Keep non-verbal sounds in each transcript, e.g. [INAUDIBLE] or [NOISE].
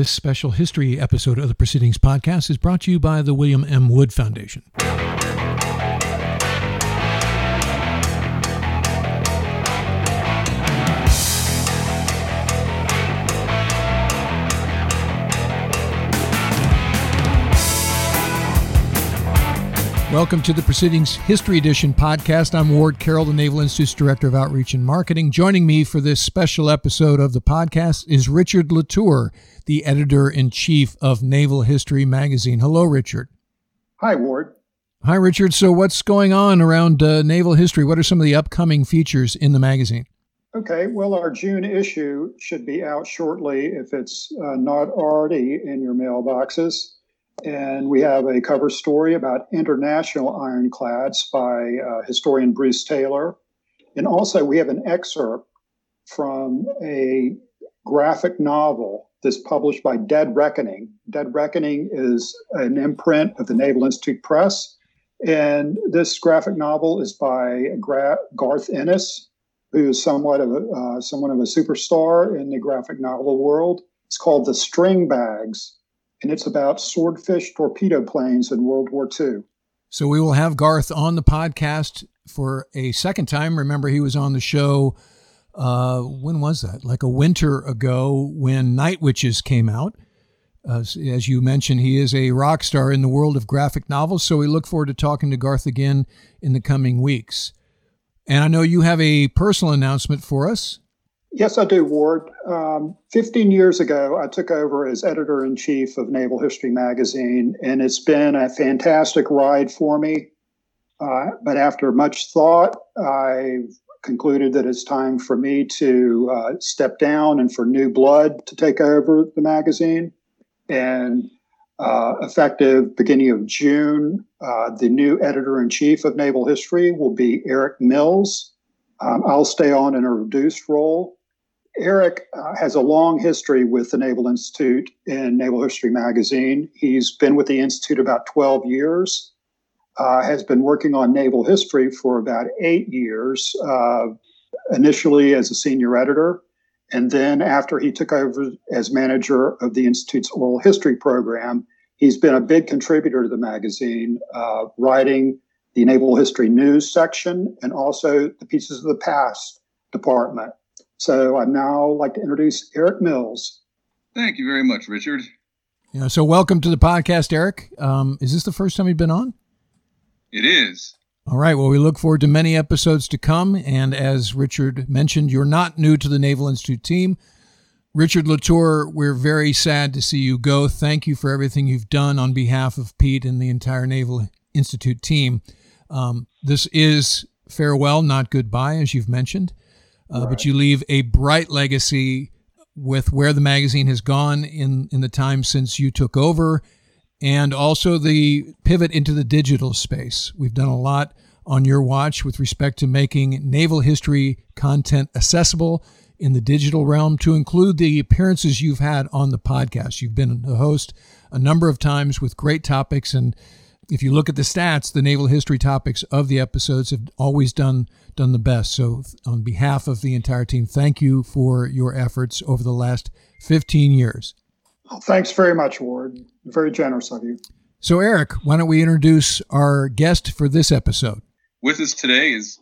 This special history episode of the Proceedings Podcast is brought to you by the William M. Wood Foundation. Welcome to the Proceedings History Edition podcast. I'm Ward Carroll, the Naval Institute's Director of Outreach and Marketing. Joining me for this special episode of the podcast is Richard Latour, the editor in chief of Naval History Magazine. Hello, Richard. Hi, Ward. Hi, Richard. So, what's going on around uh, naval history? What are some of the upcoming features in the magazine? Okay, well, our June issue should be out shortly if it's uh, not already in your mailboxes. And we have a cover story about international ironclads by uh, historian Bruce Taylor. And also, we have an excerpt from a graphic novel that's published by Dead Reckoning. Dead Reckoning is an imprint of the Naval Institute Press. And this graphic novel is by Gra- Garth Ennis, who is somewhat of a, uh, somewhat of a superstar in the graphic novel world. It's called The String Bags and it's about swordfish torpedo planes in World War II. So we will have Garth on the podcast for a second time. Remember, he was on the show. Uh, when was that? Like a winter ago when Night Witches came out. Uh, as you mentioned, he is a rock star in the world of graphic novels. So we look forward to talking to Garth again in the coming weeks. And I know you have a personal announcement for us. Yes, I do, Ward. Um, 15 years ago, I took over as editor in chief of Naval History Magazine, and it's been a fantastic ride for me. Uh, but after much thought, I concluded that it's time for me to uh, step down and for new blood to take over the magazine. And uh, effective beginning of June, uh, the new editor in chief of Naval History will be Eric Mills. Um, I'll stay on in a reduced role Eric uh, has a long history with the Naval Institute in Naval History Magazine. He's been with the Institute about 12 years, uh, has been working on naval history for about eight years, uh, initially as a senior editor. And then after he took over as manager of the Institute's oral history program, he's been a big contributor to the magazine, uh, writing the Naval History News section and also the Pieces of the Past department. So I'd now like to introduce Eric Mills. Thank you very much, Richard. Yeah, so welcome to the podcast, Eric. Um, is this the first time you've been on? It is. All right. Well, we look forward to many episodes to come. And as Richard mentioned, you're not new to the Naval Institute team. Richard Latour, we're very sad to see you go. Thank you for everything you've done on behalf of Pete and the entire Naval Institute team. Um, this is farewell, not goodbye, as you've mentioned uh, right. but you leave a bright legacy with where the magazine has gone in in the time since you took over and also the pivot into the digital space we've done a lot on your watch with respect to making naval history content accessible in the digital realm to include the appearances you've had on the podcast you've been a host a number of times with great topics and if you look at the stats, the naval history topics of the episodes have always done done the best. So, on behalf of the entire team, thank you for your efforts over the last 15 years. Well, thanks very much, Ward. Very generous of you. So, Eric, why don't we introduce our guest for this episode? With us today is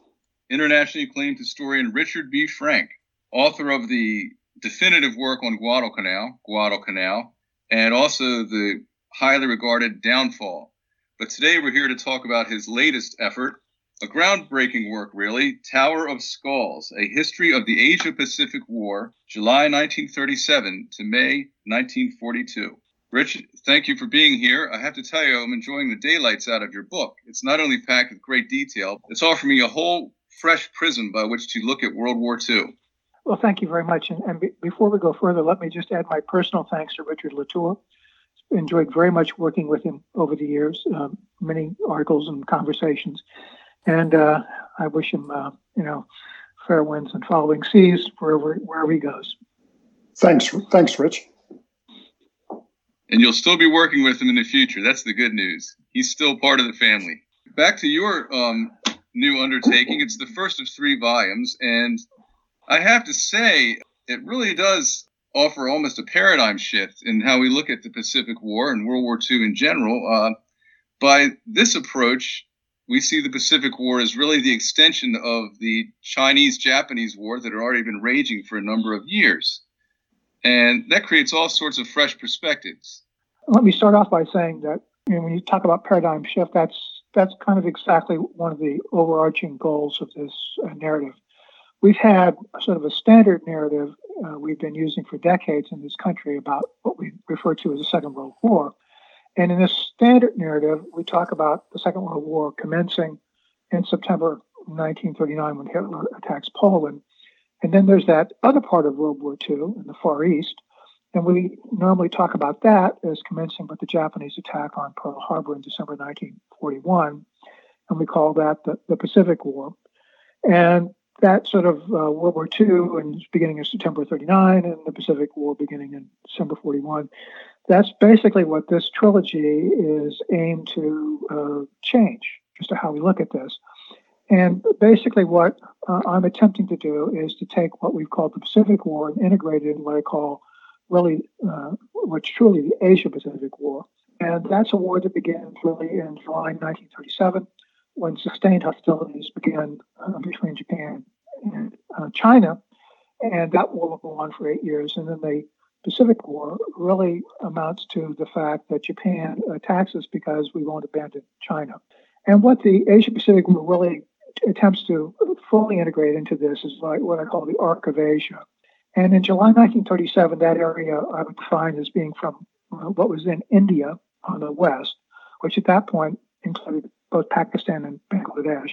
internationally acclaimed historian Richard B. Frank, author of the definitive work on Guadalcanal, Guadalcanal, and also the highly regarded Downfall but today we're here to talk about his latest effort, a groundbreaking work, really Tower of Skulls, a history of the Asia Pacific War, July 1937 to May 1942. Rich, thank you for being here. I have to tell you, I'm enjoying the daylights out of your book. It's not only packed with great detail, it's offering me a whole fresh prism by which to look at World War II. Well, thank you very much. And, and be, before we go further, let me just add my personal thanks to Richard Latour enjoyed very much working with him over the years, uh, many articles and conversations. And uh, I wish him, uh, you know, fair winds and following seas wherever wherever he goes. Thanks, thanks, Rich. And you'll still be working with him in the future. That's the good news. He's still part of the family. Back to your um, new undertaking. It's the first of three volumes, and I have to say, it really does offer almost a paradigm shift in how we look at the Pacific War and World War II in general. Uh, by this approach, we see the Pacific War as really the extension of the Chinese Japanese War that had already been raging for a number of years. And that creates all sorts of fresh perspectives. Let me start off by saying that you know, when you talk about paradigm shift, that's that's kind of exactly one of the overarching goals of this uh, narrative. We've had sort of a standard narrative uh, we've been using for decades in this country about what we refer to as the Second World War. And in this standard narrative, we talk about the Second World War commencing in September 1939 when Hitler attacks Poland. And then there's that other part of World War II in the Far East. And we normally talk about that as commencing with the Japanese attack on Pearl Harbor in December 1941. And we call that the, the Pacific War. And that sort of uh, World War II and beginning in September 39 and the Pacific War beginning in December 41. That's basically what this trilogy is aimed to uh, change, just to how we look at this. And basically, what uh, I'm attempting to do is to take what we've called the Pacific War and integrate it in what I call really uh, what's truly the Asia Pacific War. And that's a war that begins really in July 1937 when sustained hostilities began uh, between Japan and uh, China. And that war will go on for eight years. And then the Pacific War really amounts to the fact that Japan attacks us because we won't abandon China. And what the Asia Pacific War really attempts to fully integrate into this is like what I call the Arc of Asia. And in July 1937, that area I would define as being from uh, what was then India on the west, which at that point included both Pakistan and Bangladesh.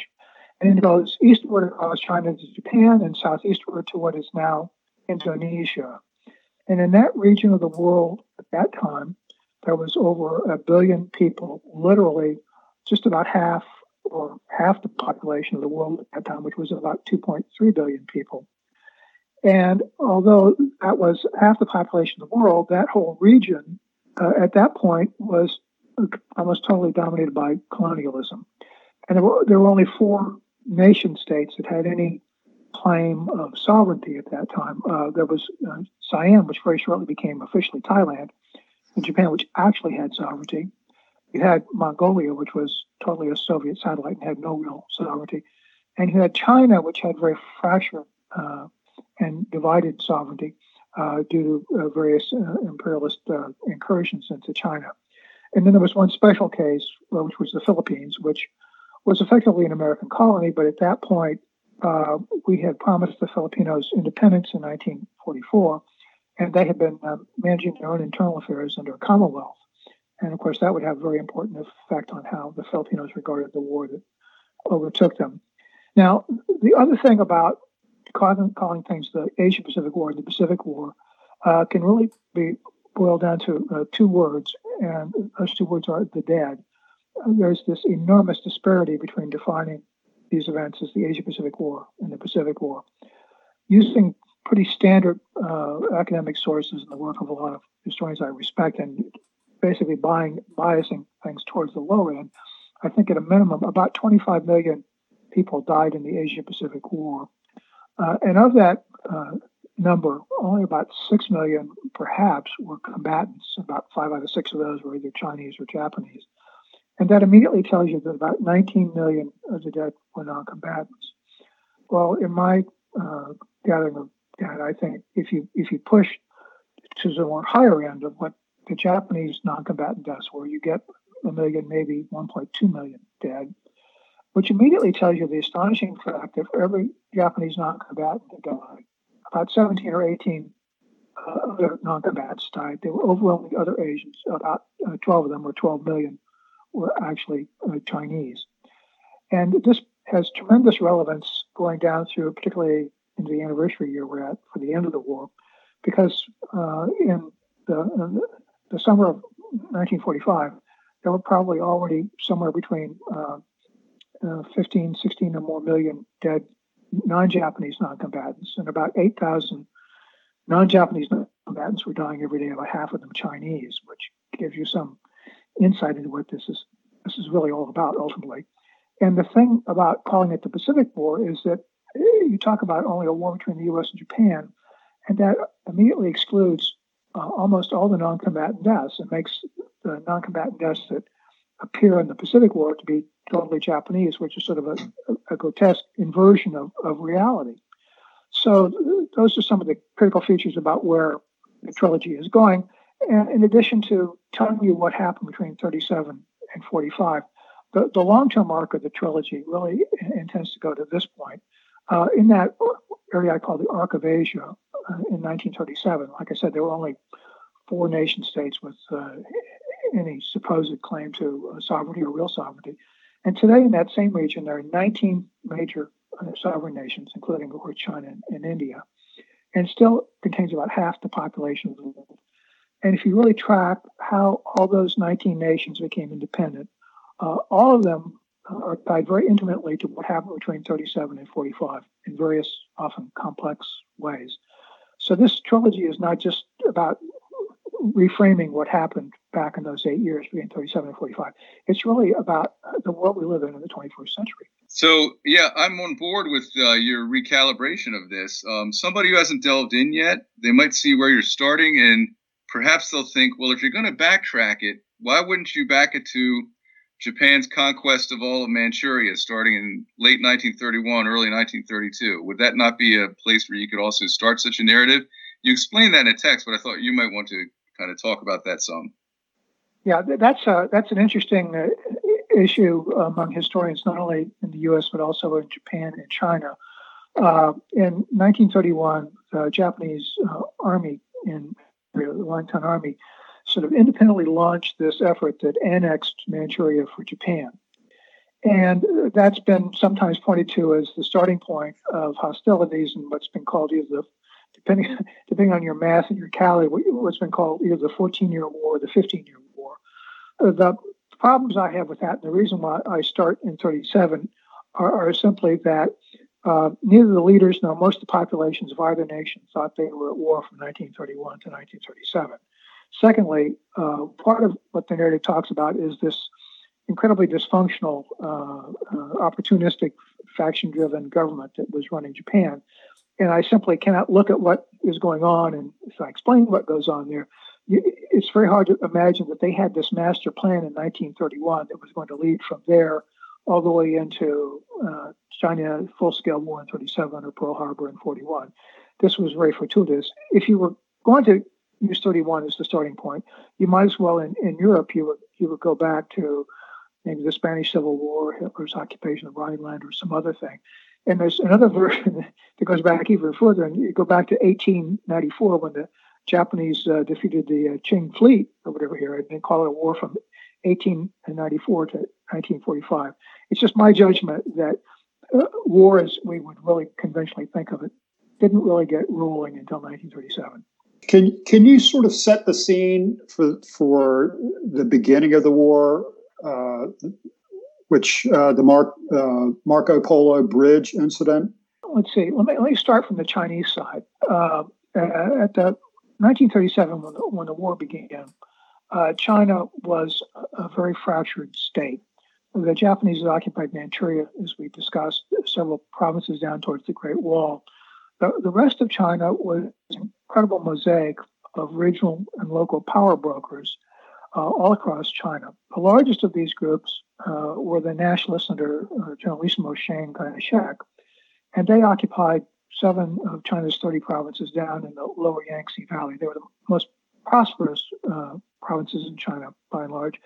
And it goes eastward across China to Japan and southeastward to what is now Indonesia. And in that region of the world at that time, there was over a billion people, literally just about half or half the population of the world at that time, which was about 2.3 billion people. And although that was half the population of the world, that whole region uh, at that point was almost totally dominated by colonialism. And there were, there were only four nation states that had any claim of sovereignty at that time. Uh, there was uh, Siam, which very shortly became officially Thailand, and Japan, which actually had sovereignty. You had Mongolia, which was totally a Soviet satellite and had no real sovereignty. And you had China, which had very fractured uh, and divided sovereignty uh, due to uh, various uh, imperialist incursions into China. And then there was one special case, which was the Philippines, which was effectively an American colony, but at that point, uh, we had promised the Filipinos independence in 1944, and they had been uh, managing their own internal affairs under a Commonwealth. And of course, that would have a very important effect on how the Filipinos regarded the war that overtook them. Now, the other thing about calling, calling things the Asia Pacific War and the Pacific War uh, can really be boiled down to uh, two words, and those two words are the dead there's this enormous disparity between defining these events as the Asia Pacific War and the Pacific War. Using pretty standard uh, academic sources and the work of a lot of historians I respect and basically buying, biasing things towards the low end, I think at a minimum about 25 million people died in the Asia Pacific War. Uh, and of that uh, number, only about 6 million perhaps were combatants. About five out of six of those were either Chinese or Japanese. And that immediately tells you that about 19 million of the dead were non-combatants. Well, in my uh, gathering of data, I think if you if you push to the more higher end of what the Japanese non-combatant deaths were, you get a million, maybe 1.2 million dead, which immediately tells you the astonishing fact that for every Japanese non-combatant that died, about 17 or 18 uh, other non-combatants died. They were overwhelmingly other Asians. About uh, 12 of them or 12 million were actually uh, Chinese. And this has tremendous relevance going down through, particularly into the anniversary year we're at for the end of the war, because uh, in the, the, summer of 1945, there were probably already somewhere between uh, uh, 15, 16 or more million dead non-Japanese non-combatants, and about 8,000 non-Japanese non-combatants were dying every day, about half of them Chinese, which gives you some insight into what this is this is really all about ultimately. And the thing about calling it the Pacific War is that eh, you talk about only a war between the U.S. and Japan, And that immediately excludes uh, almost all the non combatant deaths and makes the non combatant deaths that appear in the Pacific War to be totally Japanese, which is sort of a, a grotesque inversion of, of reality. So, those are some of the critical features about where the trilogy is going. And in addition to telling you what happened between 37 and 45, the, the long term arc of the trilogy really intends to go to this point. Uh, in that area I call the Arc of Asia uh, in 1937, like I said, there were only four nation states with uh, any supposed claim to uh, sovereignty or real sovereignty. And today, in that same region, there are 19 major uh, sovereign nations, including, of course, China and, India, and still contains about half the population of the world. And if you really track how all those 19 nations became independent, uh, all of them are tied very intimately to what happened between 37 and 45 in various, often complex ways. So this trilogy is not just about reframing what happened back in those eight years between 37 and 45. It's really about the world we live in in the 21st century. So, yeah, I'm on board with uh, your recalibration of this. Um, somebody who hasn't delved in yet, they might see where you're starting and perhaps they'll think, well, if you're going to backtrack it, why wouldn't you back it to Japan's conquest of all of Manchuria starting in late 1931, early 1932? Would that not be a place where you could also start such a narrative? You explained that in a text, but I thought you might want to kind of talk about that some. Yeah, that's a, that's an interesting uh, issue among historians, not only in the U.S. but also in Japan and China. Uh, in 1931, the Japanese uh, army in the Kwantung Army sort of independently launched this effort that annexed Manchuria for Japan. And that's been sometimes pointed to as the starting point of hostilities and what's been called either the depending [LAUGHS] depending on your math and your calorie, what's been called either the 14-year war or the 15-year war. Uh, the problems I have with that, and the reason why I start in 37, are, are simply that uh, neither the leaders nor most of the populations of either nation thought they were at war from 1931 to 1937. Secondly, uh, part of what the narrative talks about is this incredibly dysfunctional, uh, uh opportunistic, faction driven government that was running Japan and I simply cannot look at what is going on. And if I explain what goes on there, it's very hard to imagine that they had this master plan in 1931 that was going to lead from there all the way into uh, China full-scale war in 37 or Pearl Harbor in 41. This was very fortuitous. If you were going to use 31 as the starting point, you might as well in, in Europe you would you would go back to maybe the Spanish Civil War, Hitler's occupation of Rhineland, or some other thing. And there's another version [LAUGHS] that goes back even further, and you go back to 1894 when the Japanese uh, defeated the uh, Qing fleet or whatever here, and they call it a war from 1894 to 1945. It's just my judgment that uh, war, as we would really conventionally think of it, didn't really get rolling until 1937. Can can you sort of set the scene for for the beginning of the war? Uh, which uh, the uh, Marco Polo Bridge incident? Let's see. Let me, let me start from the Chinese side. Uh, at the 1937, when the, when the war began, uh, China was a very fractured state. The Japanese had occupied Manchuria, as we discussed, several provinces down towards the Great Wall. The, the rest of China was an incredible mosaic of regional and local power brokers uh, all across China. The largest of these groups uh, were the nationalists under uh, Generalissimo Chiang Kai-shek, and they occupied seven of China's 30 provinces down in the lower Yangtze Valley. They were the most prosperous uh, provinces in China by and large.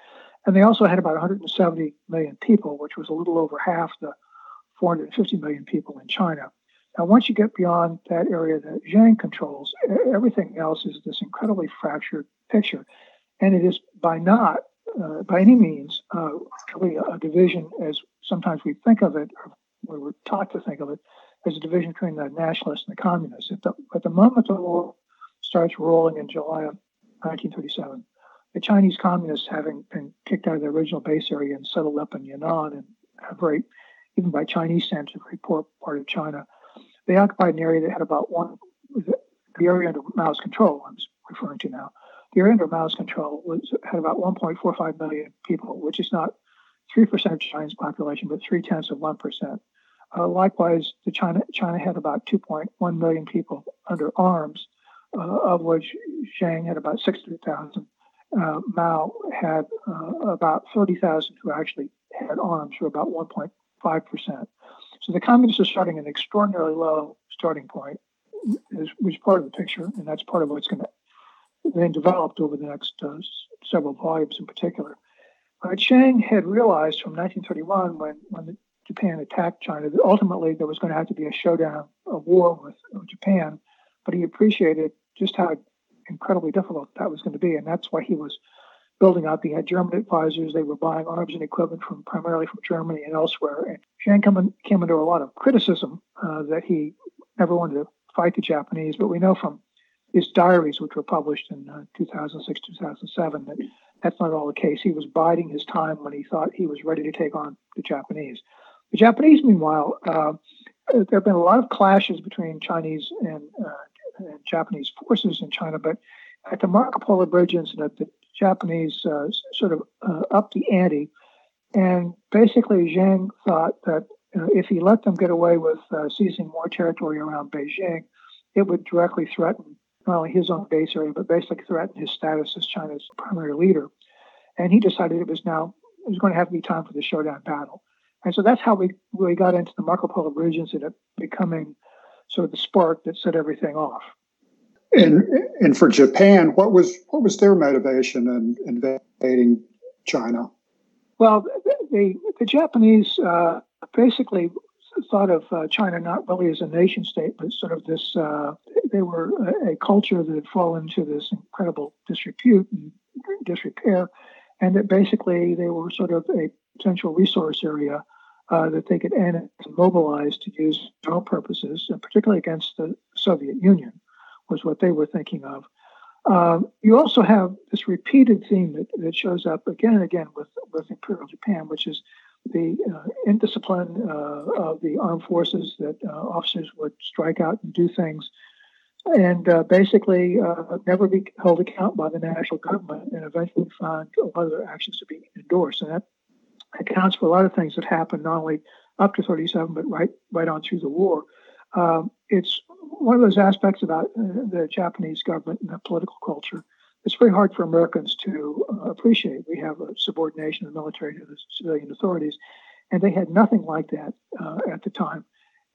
And they also had about 170 million people, which was a little over half the 450 million people in China. Now, once you get beyond that area that Chiang controls, everything else is this incredibly fractured picture. And it is by not, uh, by any means, uh, really a division as sometimes we think of it, or we're taught to think of it, as a division between the nationalists and the communists. At the, at the moment the war starts rolling in July of 1937, the Chinese communists, having been kicked out of their original base area and settled up in Yan'an and a very, even by Chinese standards, a very poor part of China, they occupied an area that had about one, the area under Mao's control, I'm referring to now, the area under Mao's control was had about 1.45 million people, which is not 3% of China's population, but three tenths of 1%. Uh, likewise, the China China had about 2.1 million people under arms, uh, of which Chiang had about 600,000. Uh, Mao had uh, about 30,000 who actually had arms, for about 1.5 percent. So the communists are starting an extraordinarily low starting point, is, which is part of the picture, and that's part of what's going to then developed over the next uh, several volumes in particular. Uh, Chiang had realized from 1931, when, when Japan attacked China, that ultimately there was going to have to be a showdown, a war with, Japan, but he appreciated just how incredibly difficult that was going to be, and that's why he was building up. He had German advisors; they were buying arms and equipment from primarily from Germany and elsewhere. And Chiang came, came under a lot of criticism uh, that he never wanted to fight the Japanese, but we know from his diaries, which were published in uh, 2006, 2007, that that's not all the case. He was biding his time when he thought he was ready to take on the Japanese. The Japanese, meanwhile, uh, there have been a lot of clashes between Chinese and, uh, and, Japanese forces in China, but at the Marco Polo Bridge incident, the Japanese uh, sort of uh, upped the ante. And basically, Chiang thought that if he let them get away with uh, seizing more territory around Beijing, it would directly threaten not only his own base area, but basically threatened his status as China's primary leader. And he decided it was now it was going to have to be time for the showdown battle. And so that's how we we got into the Marco Polo Bridge incident becoming sort of the spark that set everything off. And and for Japan, what was what was their motivation in invading China? Well, the the Japanese uh, basically thought of uh, China not really as a nation state, but sort of this. Uh, they were a, a, culture that had fallen into this incredible disrepute and disrepair, and that basically they were sort of a potential resource area uh, that they could mobilize to use their own purposes, and particularly against the Soviet Union, was what they were thinking of. Um, you also have this repeated theme that, that shows up again and again with, with Imperial Japan, which is the uh, indiscipline uh, of the armed forces that uh, officers would strike out and do things and uh, basically uh, never be held account by the national government and eventually find a lot of their actions to be endorsed. And that accounts for a lot of things that happened not only up to 37, but right, right on through the war. Um, it's one of those aspects about uh, the Japanese government and the political culture it's very hard for Americans to uh, appreciate. We have a subordination of the military to the civilian authorities, and they had nothing like that uh, at the time.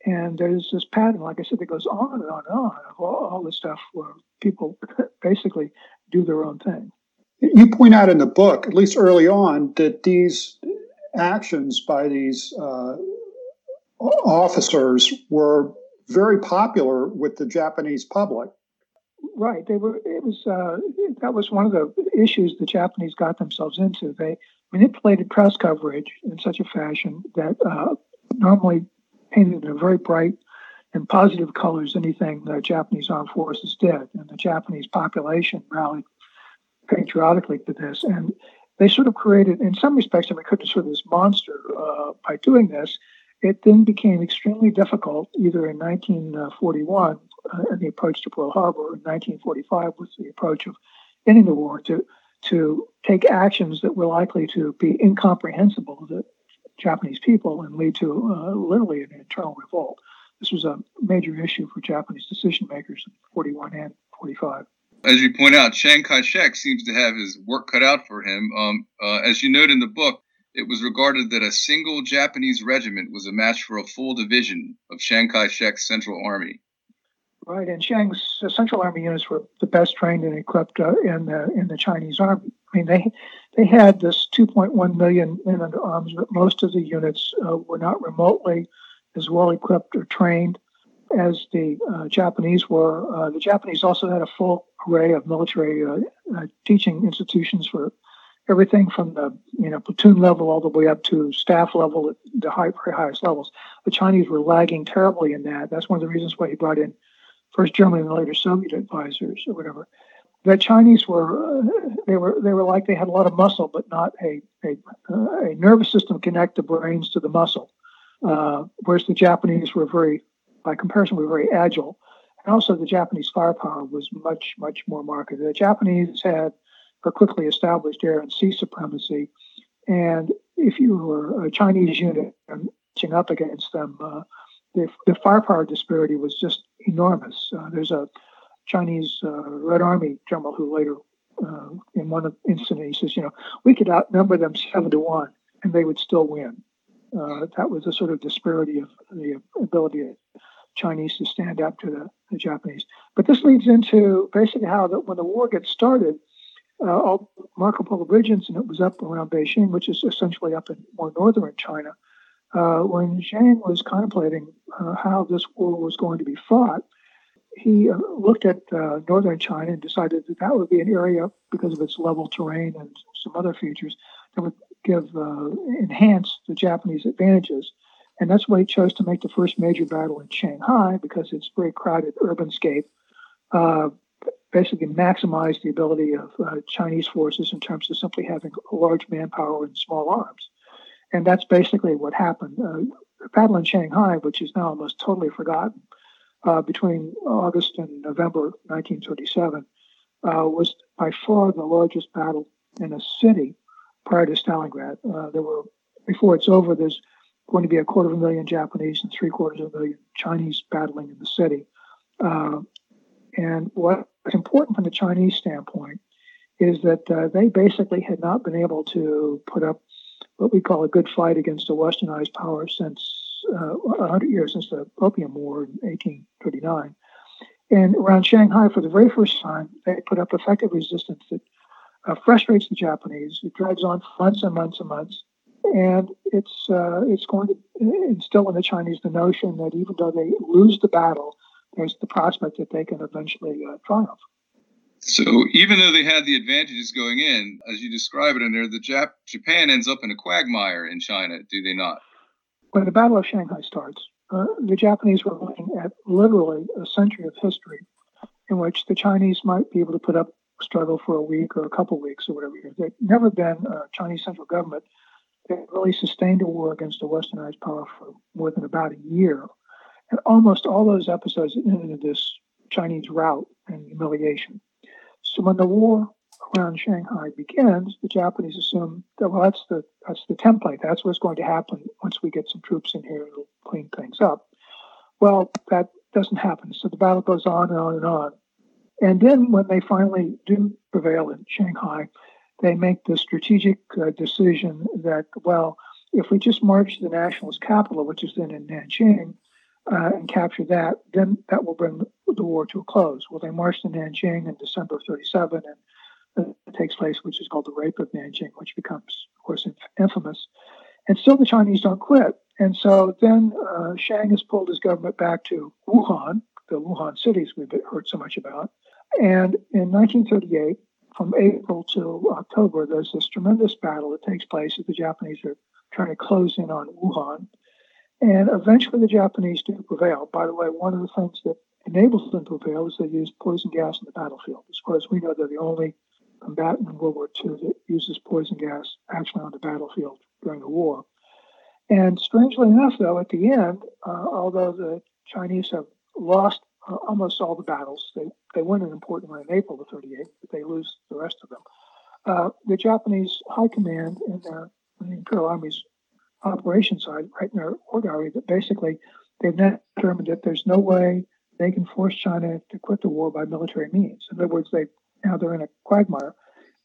And there's this pattern, like I said, that goes on and on and on of all, all this stuff where people [LAUGHS] basically do their own thing. You point out in the book, at least early on, that these actions by these uh, officers were very popular with the Japanese public. Right. They were. It was. Uh, that was one of the issues the Japanese got themselves into. They manipulated press coverage in such a fashion that uh, normally painted in a very bright and positive colors anything the Japanese armed forces did, and the Japanese population rallied patriotically to this. And they sort of created, in some respects, I they created sort of this monster uh, by doing this. It then became extremely difficult, either in 1941 uh, the approach to Pearl Harbor in 1945 was the approach of ending the war to to take actions that were likely to be incomprehensible to the Japanese people and lead to uh, literally an internal revolt. This was a major issue for Japanese decision makers in 41 and 45. As you point out, Chiang Kai shek seems to have his work cut out for him. Um, uh, as you note in the book, it was regarded that a single Japanese regiment was a match for a full division of Chiang Kai shek's Central Army. Right, and Chiang's Central Army units were the best trained and equipped uh, in the in the Chinese army. I mean, they they had this 2.1 million men under arms, but most of the units uh, were not remotely as well equipped or trained as the uh, Japanese were. Uh, the Japanese also had a full array of military uh, uh, teaching institutions for everything from the you know platoon level all the way up to staff level at the high, very highest levels. The Chinese were lagging terribly in that. That's one of the reasons why he brought in first German and later Soviet advisors or whatever. The Chinese were uh, they were they were like they had a lot of muscle, but not a a, uh, a nervous system connect the brains to the muscle. Uh, whereas the Japanese were very, by comparison, were very agile, and also the Japanese firepower was much much more marked. The Japanese had a quickly established air and sea supremacy, and if you were a Chinese unit, and up against them, uh, the, the firepower disparity was just enormous. Uh, there's a Chinese uh, Red Army general who later, uh, in one incident, he says, you know, we could outnumber them seven to one, and they would still win. Uh, that was a sort of disparity of the ability of Chinese to stand up to the, the Japanese. But this leads into basically how that when the war gets started, uh, Marco Polo Bridge incident was up around Beijing, which is essentially up in more northern China. Uh, when Chiang was contemplating uh, how this war was going to be fought, he uh, looked at uh, northern China and decided that that would be an area because of its level terrain and some other features that would give uh, enhance the Japanese advantages. And that's why he chose to make the first major battle in Shanghai because it's very crowded urban scape. Basically, maximize the ability of Chinese forces in terms of simply having large manpower and small arms. And that's basically what happened. Uh, battle in Shanghai, which is now almost totally forgotten, uh, between August and November 1937, uh, was by far the largest battle in a city prior to Stalingrad. Uh, there were before it's over. There's going to be a quarter of a million Japanese and three quarters of a million Chinese battling in the city. Uh, and what's important from the Chinese standpoint is that uh, they basically had not been able to put up what we call a good fight against a westernized power since uh, 100 years since the Opium War in 1839. And around Shanghai, for the very first time, they put up effective resistance that uh, frustrates the Japanese. It drags on months and months and months, and it's uh, it's going to instill in the Chinese the notion that even though they lose the battle, there's the prospect that they can eventually uh, triumph. So even though they had the advantages going in, as you describe it in there, the Jap- Japan ends up in a quagmire in China, do they not? When the Battle of Shanghai starts, uh, the Japanese were looking at literally a century of history in which the Chinese might be able to put up struggle for a week or a couple weeks or whatever. There'd never been a Chinese central government that really sustained a war against a westernized power for more than about a year. And almost all those episodes ended in this Chinese rout and humiliation. So when the war around Shanghai begins, the Japanese assume that well, that's the that's the template. That's what's going to happen once we get some troops in here. It'll clean things up. Well, that doesn't happen. So the battle goes on and on and on. And then when they finally do prevail in Shanghai, they make the strategic uh, decision that well, if we just march to the nationalist capital, which is then in Nanjing, uh, and capture that, then that will bring the war to a close. Well, they marched to Nanjing in December of 37, and it takes place, which is called the Rape of Nanjing, which becomes, of course, infamous. And still the Chinese don't quit. And so then uh, Chiang has pulled his government back to Wuhan, the Wuhan cities we've heard so much about. And in 1938, from April to October, there's this tremendous battle that takes place as the Japanese are trying to close in on Wuhan. And eventually the Japanese do prevail. By the way, one of the things that enables them to prevail is they use poison gas in the battlefield. As far as we know, they're the only combatant in World War II that uses poison gas actually on the battlefield during the war. And strangely enough, though, at the end, uh, although the Chinese have lost uh, almost all the battles, they, they win an important one in April of 38, but they lose the rest of them. Uh, the Japanese high command in, their, in the Imperial Army's operations side, right in their war diary, that basically they've now determined that there's no way they can force China to quit the war by military means. In other words, they now they're in a quagmire.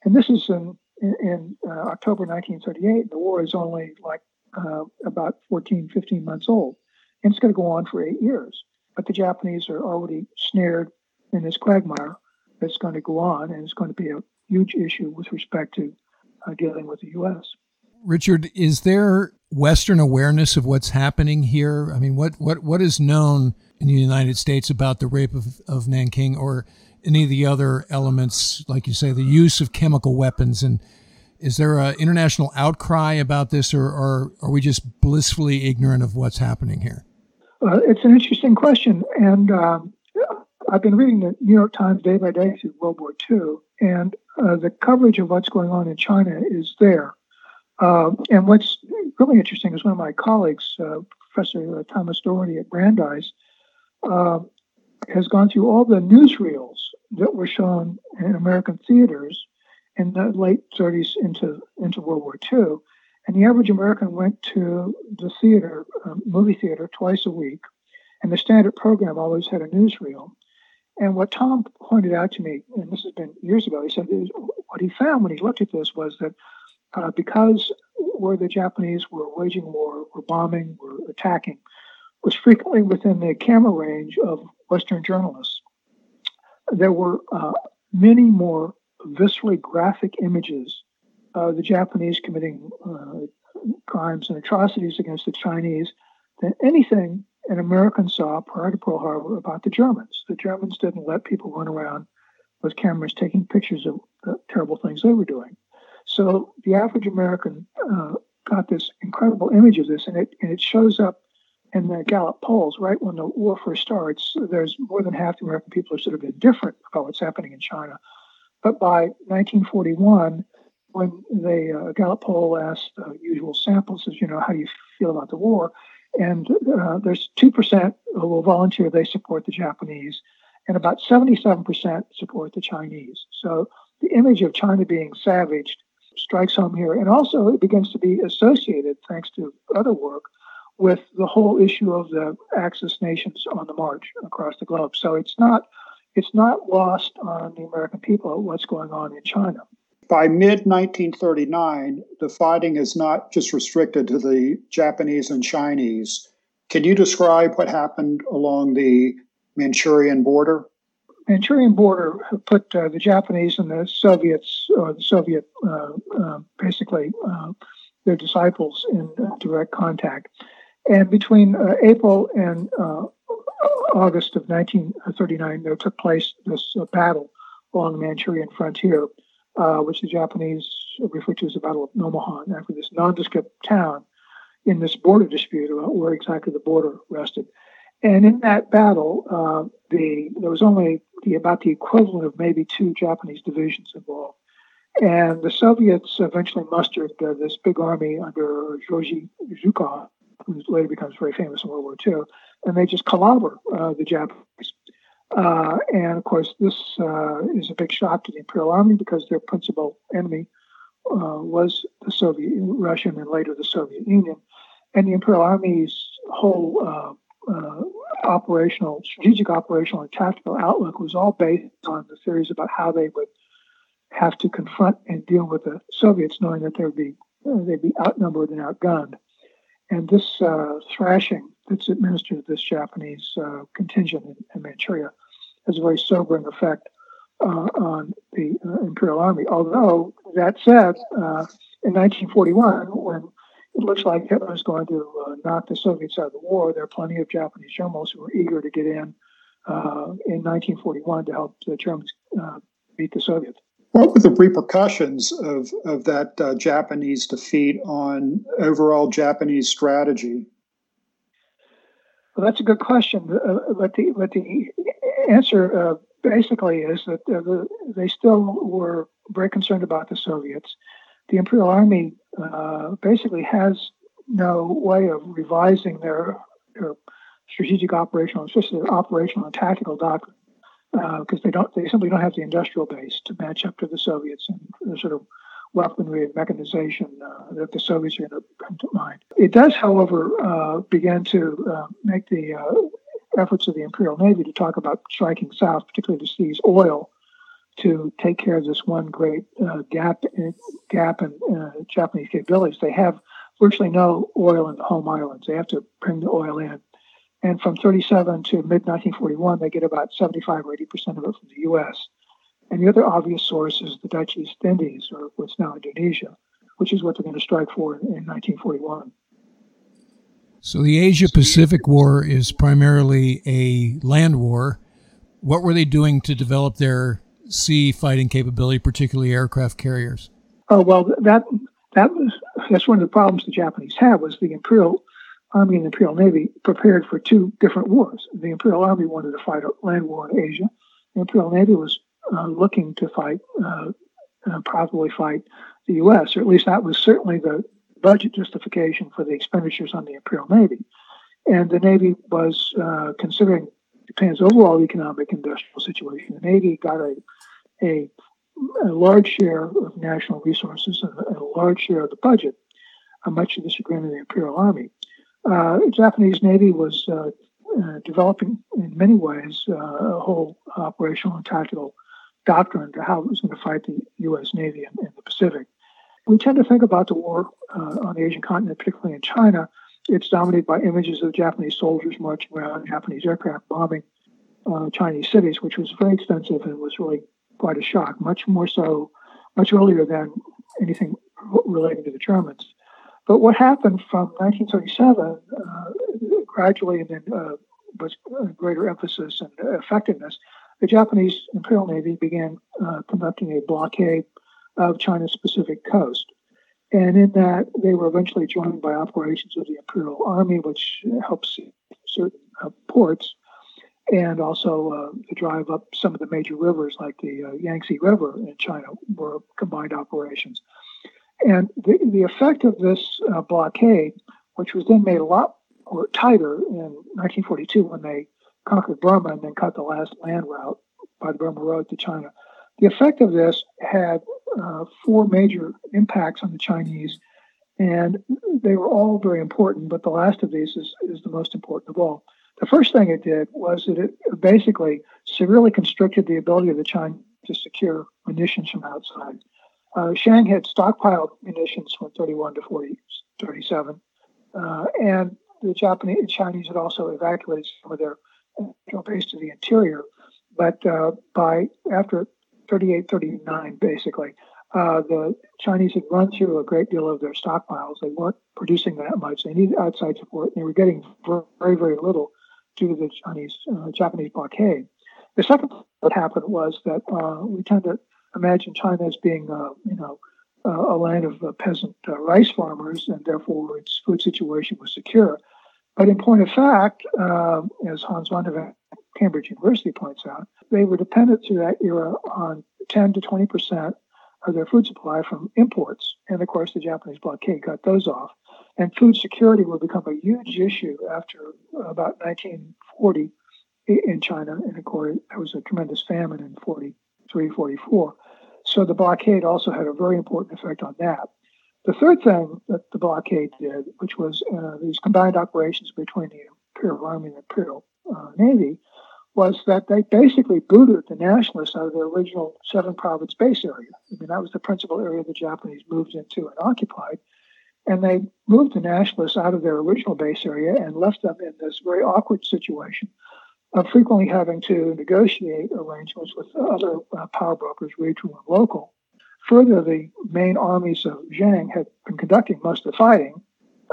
And this is in, in, in uh, October 1938. The war is only like uh, about 14, 15 months old. And it's going to go on for eight years. But the Japanese are already snared in this quagmire that's going to go on, and it's going to be a huge issue with respect to uh, dealing with the U.S. Richard, is there Western awareness of what's happening here? I mean, what, what, what is known in the United States about the rape of, of Nanking or any of the other elements, like you say, the use of chemical weapons? And is there an international outcry about this, or, or are we just blissfully ignorant of what's happening here? Uh, it's an interesting question. And um, I've been reading the New York Times day by day through World War II, and uh, the coverage of what's going on in China is there. Uh, and what's really interesting is one of my colleagues, uh, Professor Thomas Doherty at Brandeis, uh, has gone through all the newsreels that were shown in American theaters in the late 30s into, into World War II. And the average American went to the theater, uh, movie theater, twice a week. And the standard program always had a newsreel. And what Tom pointed out to me, and this has been years ago, he said what he found when he looked at this was that uh, because where the Japanese were waging war, were bombing, were attacking, was frequently within the camera range of Western journalists. There were uh, many more viscerally graphic images of the Japanese committing uh, crimes and atrocities against the Chinese than anything an American saw prior to Pearl Harbor about the Germans. The Germans didn't let people run around with cameras taking pictures of the terrible things they were doing. So the average American uh, got this incredible image of this, and it and it shows up in the Gallup polls right when the war first starts. There's more than half the American people are sort of indifferent about what's happening in China, but by 1941, when the uh, Gallup poll asked the usual samples, says, you know, how do you feel about the war? And uh, there's 2% who will volunteer they support the Japanese, and about 77% support the Chinese. So the image of China being savaged strikes home here. And also, it begins to be associated, thanks to other work, with the whole issue of the Axis nations on the march across the globe. So it's not it's not lost on the American people what's going on in China. By mid 1939, the fighting is not just restricted to the Japanese and Chinese. Can you describe what happened along the Manchurian border? Manchurian border put uh, the Japanese and the Soviets, or the Soviet, uh, uh, basically uh, their disciples, in direct contact. And between uh, April and uh, August of 1939, there took place this battle along the Manchurian frontier, which the Japanese refer to as the Battle of Nomonhan, after this nondescript town in this border dispute about where exactly the border rested. And in that battle, uh, the there was only the, about the equivalent of maybe two Japanese divisions involved. And the Soviets eventually mustered uh, this big army under Georgy Zhukov, who later becomes very famous in World War II, and they just clobber uh, the Japanese. Uh, and of course, this uh, is a big shock to the Imperial Army because their principal enemy uh, was the Soviet Russian and later the Soviet Union. And the Imperial Army's whole uh, operational, strategic, operational, and tactical outlook was all based on the theories about how they would have to confront and deal with the Soviets, knowing that they'd be uh, they'd be outnumbered and outgunned. And this uh, thrashing that's administered to this Japanese uh, contingent in, in, Manchuria has a very sobering effect uh, on the uh, Imperial Army. Although that said, in 1941, when it looks like Hitler is going to uh, knock the Soviets out of the war. There are plenty of Japanese generals who are eager to get in uh, in 1941 to help the Germans uh, beat the Soviets. What were the repercussions of, of that uh, Japanese defeat on overall Japanese strategy? Well, that's a good question. Uh, but, the, but the answer uh, basically is that they still were very concerned about the Soviets the Imperial Army uh, basically has no way of revising their, their strategic operational, their operational and tactical doctrine, because uh, they don't, they simply don't have the industrial base to match up to the Soviets and the sort of weaponry and mechanization uh, that the Soviets are going to bring to mind. It does, however, uh, begin to uh, make the uh, efforts of the Imperial Navy to talk about striking south, particularly to seize oil, to take care of this one great uh, gap in, gap in uh, Japanese capabilities. They have virtually no oil in the home islands. They have to bring the oil in. And from 37 to mid 1941, they get about 75 or 80 percent of it from the U.S. And the other obvious source is the Dutch East Indies, or what's now Indonesia, which is what they're going to strike for in, in 1941. So the Asia Pacific War is primarily a land war. What were they doing to develop their sea fighting capability, particularly aircraft carriers? Oh well, that that was that's one of the problems the Japanese had was the Imperial Army and the Imperial Navy prepared for two different wars. The Imperial Army wanted to fight a land war in Asia. The Imperial Navy was uh, looking to fight, uh, uh, probably fight the U.S., or at least that was certainly the budget justification for the expenditures on the Imperial Navy. And the Navy was uh, considering Japan's overall economic industrial situation. The Navy got a a, a large share of national resources and a, large share of the budget. uh, much to the chagrin of the Imperial Army. Uh, the Japanese Navy was uh, uh, developing, in many ways, a whole operational and tactical doctrine to how it was going to fight the U.S. Navy in, in the Pacific. We tend to think about the war on the Asian continent, particularly in China. It's dominated by images of Japanese soldiers marching around, Japanese aircraft bombing uh, Chinese cities, which was very extensive and was really quite a shock, much more so, much earlier than anything relating to the Germans. But what happened from 1937, uh, gradually, and then uh, with greater emphasis and effectiveness, the Japanese Imperial Navy began uh, conducting a blockade of China's Pacific coast. And in that, they were eventually joined by operations of the Imperial Army, which helps certain uh, ports and also uh, to drive up some of the major rivers like the uh, Yangtze River in China were combined operations. And the, the effect of this uh, blockade, which was then made a lot more tighter in 1942 when they conquered Burma and then cut the last land route by the Burma Road to China, the effect of this had uh, four major impacts on the Chinese, and they were all very important, but the last of these is, is the most important of all. The first thing it did was that it basically severely constricted the ability of the Chinese to secure munitions from outside. Uh, Chiang had stockpiled munitions from 31 to 40, 37, uh, and the Japanese Chinese had also evacuated some of their base to the interior. But uh, by after 38, 39, basically, uh, the Chinese had run through a great deal of their stockpiles. They weren't producing that much. They needed outside support. They were getting very, very little due to the Chinese uh, Japanese blockade. The second thing that happened was that uh, we tend to imagine China as being, uh, you know, uh, a land of uh, peasant rice farmers, and therefore its food situation was secure. But in point of fact, as Hans van der Ven, Cambridge University points out, they were dependent through that era on 10 to 20 percent of their food supply from imports. And of course, the Japanese blockade cut those off. And food security will become a huge issue after about 1940 in China. And of course, there was a tremendous famine in 43, 44. So the blockade also had a very important effect on that. The third thing that the blockade did, which was uh, these combined operations between the Imperial Army and the Imperial uh, Navy, was that they basically booted the nationalists out of their original seven province base area. I mean, that was the principal area the Japanese moved into and occupied. And they moved the nationalists out of their original base area and left them in this very awkward situation of frequently having to negotiate arrangements with other uh, power brokers, regional and local. Further, the main armies of Chiang had been conducting most of the fighting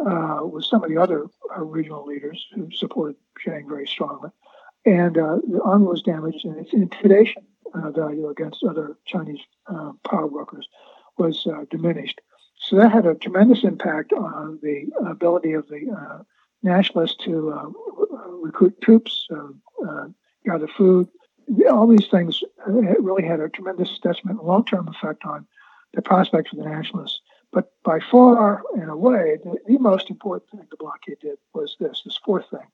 uh, with some of the other uh, regional leaders who supported Chiang very strongly. And uh, the army was damaged, and its intimidation uh, value against other Chinese uh, power brokers was diminished. So that had a tremendous impact on the ability of the uh, nationalists to uh, recruit troops, uh, uh, gather food. All these things really had a tremendous detriment long-term effect on the prospects for the nationalists. But by far and away, the, the most important thing the blockade did was this, this fourth thing.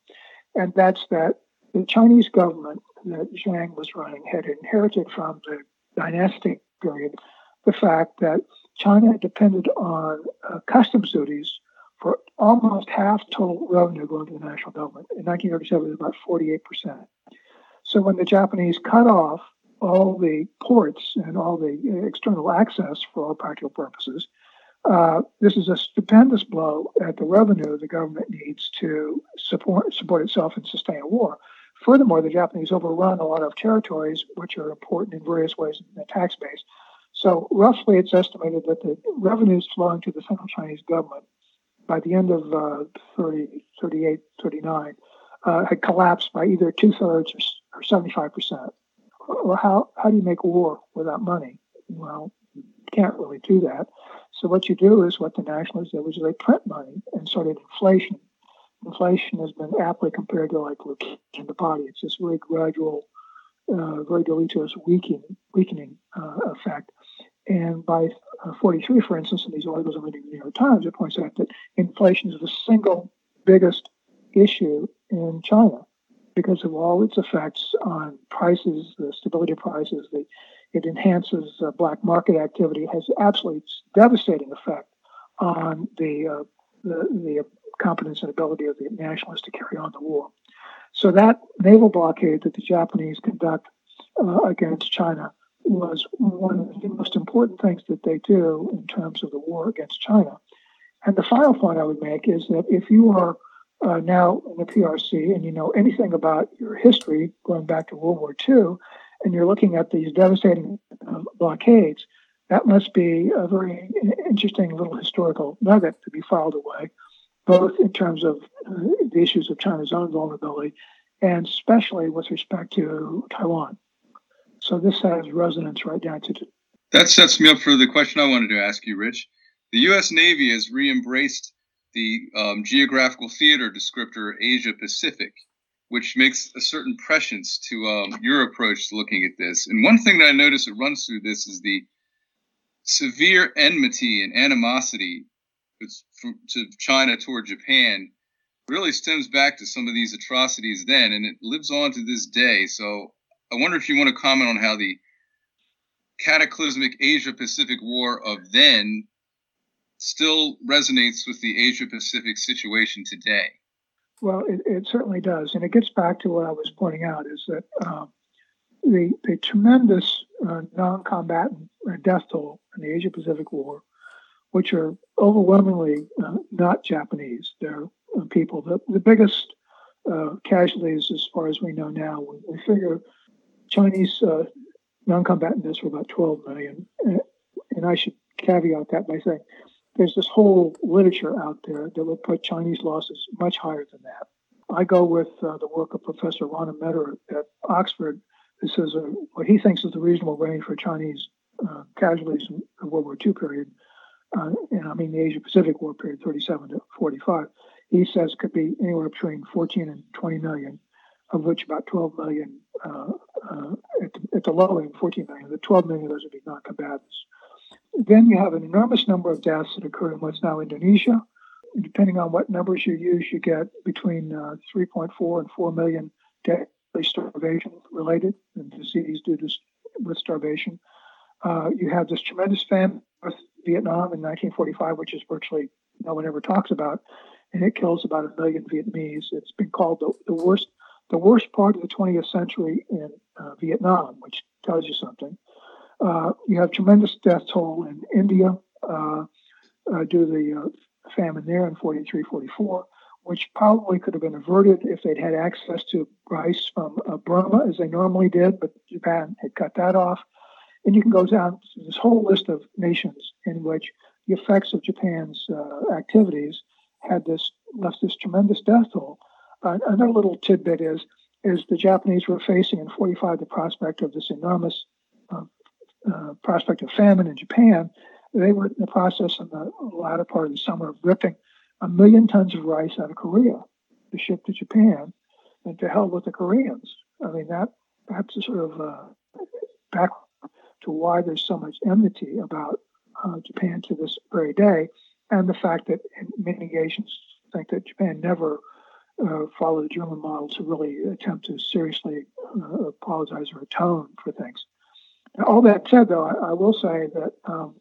And that's that the Chinese government that Chiang was running had inherited from the dynastic period the fact that China depended on uh, customs duties for almost half total revenue going to the national government. In 1937, it was about 48%. So when the Japanese cut off all the ports and all the external access for all practical purposes, uh, this is a stupendous blow at the revenue the government needs to support support itself and sustain a war. Furthermore, the Japanese overrun a lot of territories which are important in various ways in the tax base. So roughly, it's estimated that the revenues flowing to the Central Chinese government by the end of uh, 30, 38, 39 uh, had collapsed by either two thirds or, or 75 percent. Well, how how do you make war without money? Well, you can't really do that. So what you do is what the nationalists did was they print money and started inflation. Inflation has been aptly compared to like leukemia in the body. It's this very gradual, uh, very deleterious weakening, weakening uh, effect. And by uh, 43, for instance, in these articles I'm reading in the New York Times, it points out that inflation is the single biggest issue in China because of all its effects on prices, the stability of prices. The, it enhances uh, black market activity, has absolutely devastating effect on the, uh, the, the competence and ability of the nationalists to carry on the war. So that naval blockade that the Japanese conduct uh, against China was one of the most important things that they do in terms of the war against China. And the final point I would make is that if you are uh, now in the PRC and you know anything about your history going back to World War II, and you're looking at these devastating uh, blockades, that must be a very interesting little historical nugget to be filed away, both in terms of uh, the issues of China's own vulnerability and especially with respect to Taiwan. So this has resonance right down to. That sets me up for the question I wanted to ask you, Rich. The U.S. Navy has re embraced the um, geographical theater descriptor Asia Pacific, which makes a certain prescience to um, your approach to looking at this. And one thing that I notice that runs through this is the severe enmity and animosity to China toward Japan really stems back to some of these atrocities then, and it lives on to this day. So I wonder if you want to comment on how the cataclysmic Asia Pacific War of then still resonates with the Asia Pacific situation today. Well, it, it, certainly does. And it gets back to what I was pointing out is that um, the, the tremendous uh, non combatant uh, death toll in the Asia Pacific War, which are overwhelmingly uh, not Japanese, they're uh, people. The, the biggest uh, casualties, as far as we know now, we, we figure Chinese uh, non combatants were about 12 million. And I should caveat that by saying there's this whole literature out there that would put Chinese losses much higher than that. I go with uh, the work of Professor Rana Mitter at Oxford. who says what he thinks is the reasonable range for Chinese uh, casualties in the World War II period, uh, and I mean the Asia Pacific War period, 37 to 45 he says could be anywhere between 14 and 20 million, of which about 12 million uh, uh, at, the, at, the, low end, 14 million. The 12 million of those would be non-combatants. Then you have an enormous number of deaths that occur in what's now Indonesia. Depending on what numbers you use, you get between uh, 3.4 and 4 million deathly starvation related and disease due to with starvation. Uh, you have this tremendous famine Vietnam in 1945, which is virtually no one ever talks about and it kills about a million Vietnamese. It's been called the, the worst the worst part of the 20th century in uh, Vietnam, which tells you something. Uh, you have tremendous death toll in India uh, uh due to the uh, famine there in 43, 44, which probably could have been averted if they'd had access to rice from uh, Burma as they normally did, but Japan had cut that off. And you can go down to this whole list of nations in which the effects of Japan's activities had this left this tremendous death toll. Uh, another little tidbit is is the Japanese were facing in 45 the prospect of this enormous uh, uh, prospect of famine in Japan. They were in the process in the latter part of the summer of ripping a million tons of rice out of Korea to ship to Japan, and to hell with the Koreans. I mean that that's a sort of uh, back to why there's so much enmity about uh, Japan to this very day and the fact that many Asians think that Japan never uh, followed the German model to really attempt to seriously uh, apologize or atone for things. Now, all that said, though, I, I will say that um,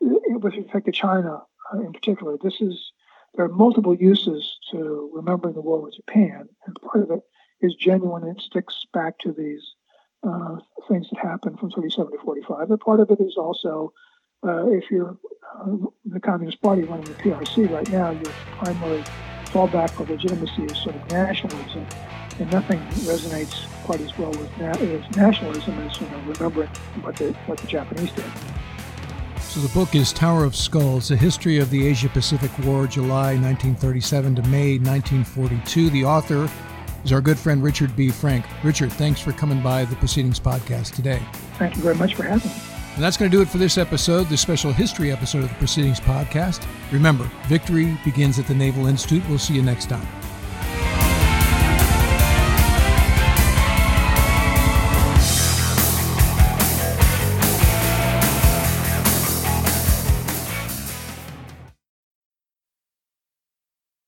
with respect to China uh, in particular, this is there are multiple uses to remembering the war with Japan, and part of it is genuine it sticks back to these uh, things that happen from 37 to 45. But part of it is also uh, if you're uh, the Communist Party running the PRC right now, your primary fallback for legitimacy is sort of nationalism, and nothing resonates quite as well with na- as nationalism as you know remembering what the what the Japanese did. So the book is Tower of Skulls: A History of the Asia-Pacific War, July 1937 to May 1942. The author is our good friend Richard B. Frank. Richard, thanks for coming by the Proceedings podcast today. Thank you very much for having me. And that's going to do it for this episode, the special history episode of the Proceedings podcast. Remember, victory begins at the Naval Institute. We'll see you next time.